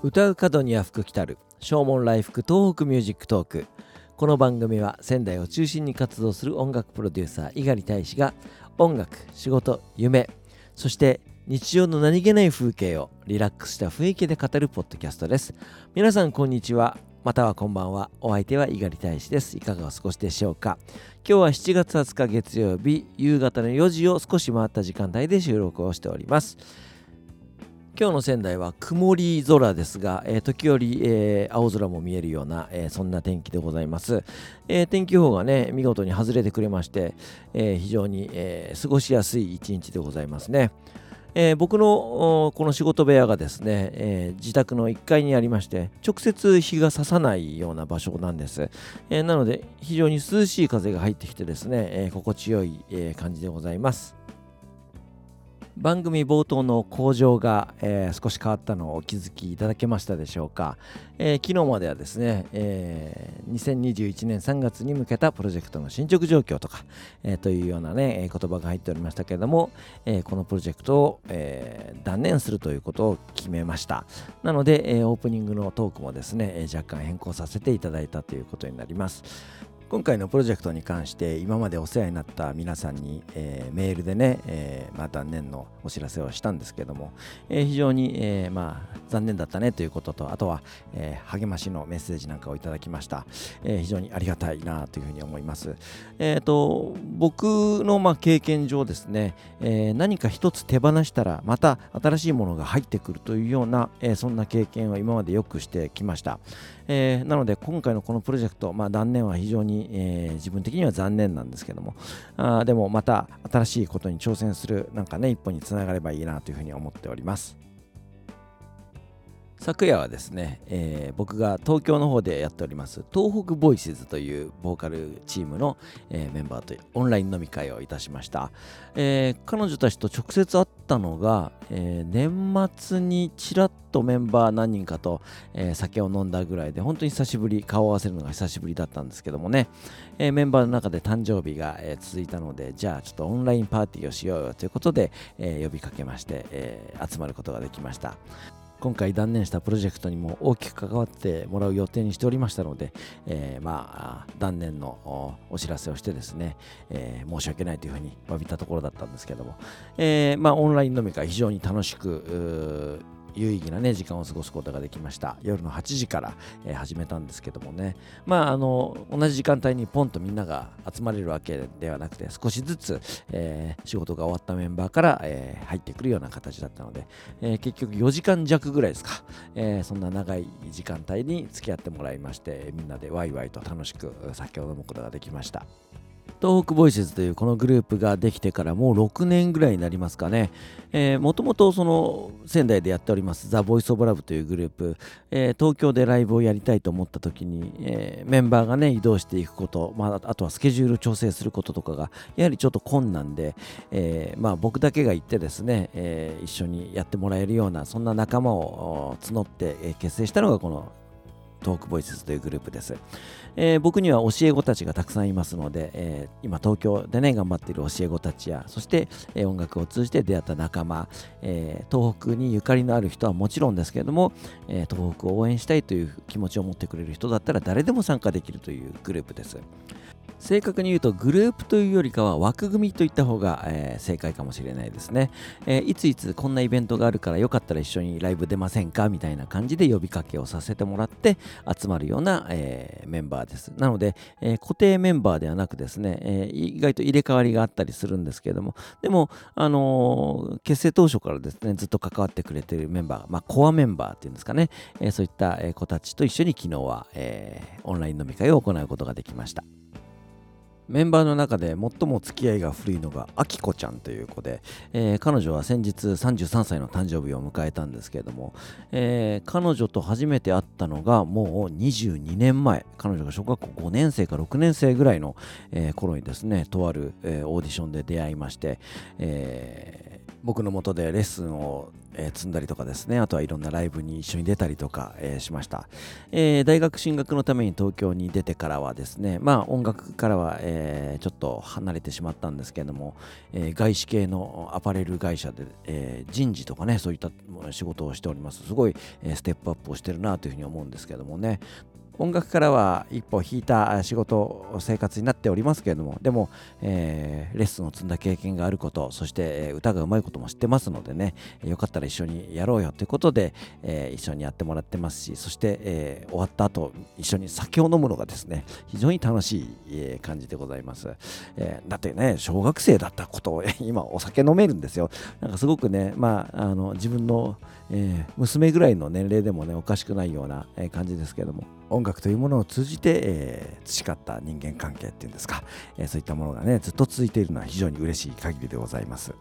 唱う門には福来たる。唱門来福 TOHOKU MUSIC TALK。この番組は仙台を中心に活動する音楽プロデューサー猪狩大使が音楽、仕事、夢、そして日常の何気ない風景をリラックスした雰囲気で語るポッドキャストです。皆さんこんにちは。またはこんばんは。お相手は猪狩大使です。いかがお過ごしでしょうか。今日は7月20日月曜日夕方の4時を少し回った時間帯で収録をしております。今日の仙台は曇り空ですが、えー、時折、えー、青空も見えるような、えー、そんな天気でございます、え天気予報がね見事に外れてくれまして、え非常に、え過ごしやすい一日でございますね。え、僕のこの仕事部屋がですね、え、自宅の1階にありまして直接日が差さないような場所なんです、え、なので非常に涼しい風が入ってきてですね、え心地よい、え感じでございます。番組冒頭の工場が、えー、少し変わったのをお気づきいただけましたでしょうか、えー、昨日まではですね、えー、2021年3月に向けたプロジェクトの進捗状況とか、えというようなね言葉が入っておりましたけれども、えこのプロジェクトを、え断念するということを決めました。なので、えオープニングのトークもですね若干変更させていただいたということになります。今回のプロジェクトに関して今までお世話になった皆さんに、えー、メールでね、えーまあ、断念のお知らせをしたんですけども、えー、非常に、えまあ、残念だったねということとあとは、え、励ましのメッセージなんかをいただきました、え、非常にありがたいなというふうに思います、えーと、僕の、まあ、経験上ですね、え、何か一つ手放したらまた新しいものが入ってくるというような、え、そんな経験は今までよくしてきました、え、なので今回のこのプロジェクト、まあ、断念は非常に、にえー、自分的には残念なんですけども。あでもまた新しいことに挑戦するなんかね一歩につながればいいなというふうに思っております。昨夜はですね、えー、僕が東京の方でやっております東北ボイスズというボーカルチームの、えー、メンバーとオンライン飲み会をいたしました、えー、彼女たちと直接会ったのが、え年末にちらっとメンバー何人かと、え酒を飲んだぐらいで本当に久しぶり顔を合わせるのが久しぶりだったんですけどもね、えメンバーの中で誕生日が、え続いたのでじゃあちょっとオンラインパーティーをしようよということで、え呼びかけまして、え集まることができました。今回断念したプロジェクトにも大きく関わってもらう予定にしておりましたので、えー、まあ断念のお知らせをしてですね、えー、申し訳ないというふうに詫びたところだったんですけども、えー、まあオンライン飲み会非常に楽しく有意義なね時間を過ごすことができました。夜の8時から、えー、始めたんですけどもね。まああの同じ時間帯にポンとみんなが集まれるわけではなくて少しずつ、えー、仕事が終わったメンバーから、えー、入ってくるような形だったので、え結局4時間弱ぐらいですか、えそんな長い時間帯に付き合ってもらいましてみんなでワイワイと楽しく酒を飲むことができました。東北ボイスズというこのグループができてからもう6年ぐらいになりますかね。もともとその仙台でやっておりますザ・ボイス・オブ・ラブというグループ、えー、東京でライブをやりたいと思った時に、えー、メンバーがね移動していくこと、まあ、あとはスケジュール調整することとかがやはりちょっと困難で、えー、まあ、僕だけが行ってですね、え一緒にやってもらえるようなそんな仲間を募って、結成したのがこのトークボイスというグループです、えー、僕には教え子たちがたくさんいますので、えー、今東京でね頑張っている教え子たちやそして、えー、音楽を通じて出会った仲間、え東北にゆかりのある人はもちろんですけれども、え東北を応援したいという気持ちを持ってくれる人だったら誰でも参加できるというグループです。正確に言うとグループというよりかは枠組みといった方が、えー、正解かもしれないですね、えー、いついつこんなイベントがあるからよかったら一緒にライブ出ませんかみたいな感じで呼びかけをさせてもらって集まるような、えー、メンバーです。なので、え固定メンバーではなくですね、え意外と入れ替わりがあったりするんですけれどもでも、あの結成当初からですねずっと関わってくれているメンバー、まあ、コアメンバーっていうんですかね、えそういった子たちと一緒に昨日は、えオンライン飲み会を行うことができました。メンバーの中で最も付き合いが古いのがあきこちゃんという子で、えー、彼女は先日33歳の誕生日を迎えたんですけれども、えー、彼女と初めて会ったのがもう22年前。彼女が小学校5年生か6年生ぐらいの、えー、頃にですねとある、オーディションで出会いまして、僕のもとでレッスンをえー、積んだりとかですね。あとはいろんなライブに一緒に出たりとか、えー、しました、えー、大学進学のために東京に出てからはですねまあ音楽からは、えー、ちょっと離れてしまったんですけれども、えー、外資系のアパレル会社で、えー、人事とかねそういった仕事をしております。すごい、えー、ステップアップをしてるなというふうに思うんですけどもね。音楽からは一歩引いた仕事生活になっておりますけれどもでも、えー、レッスンを積んだ経験があることそして、歌がうまいことも知ってますのでねよかったら一緒にやろうよということで、えー、一緒にやってもらってますしそして、え終わった後一緒に酒を飲むのがですね非常に楽しい、感じでございます、えだってね小学生だったことを今お酒飲めるんですよ。なんかすごくねまああの自分の、え娘ぐらいの年齢でもねおかしくないような感じですけども。音楽というものを通じて、えー、培った人間関係っていうんですか、えー、そういったものがねずっと続いているのは非常に嬉しい限りでございます。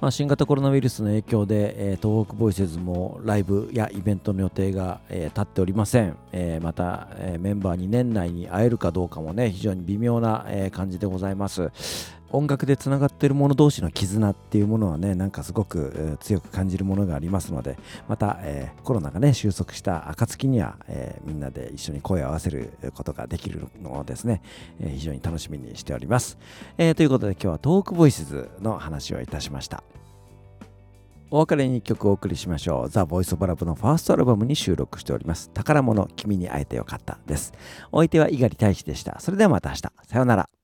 まあ、新型コロナウイルスの影響で、えー、東北ボイスズもライブやイベントの予定が、えー、立っておりません、えー、また、えメンバーに年内に会えるかどうかもね非常に微妙な、え感じでございます。音楽でつながっている者同士の絆っていうものはねなんかすごく、強く感じるものがありますのでまた、えー、コロナがね収束した暁には、えー、みんなで一緒に声を合わせることができるのをですね、え非常に楽しみにしております、えということで今日はトークボイスズの話をいたしましたお別れに1曲お送りしましょう。ザ・ボイス・オブ・ラブのファーストアルバムに収録しております。宝物、君に会えてよかったです。お相手は猪狩大志でした。それではまた明日。さようなら。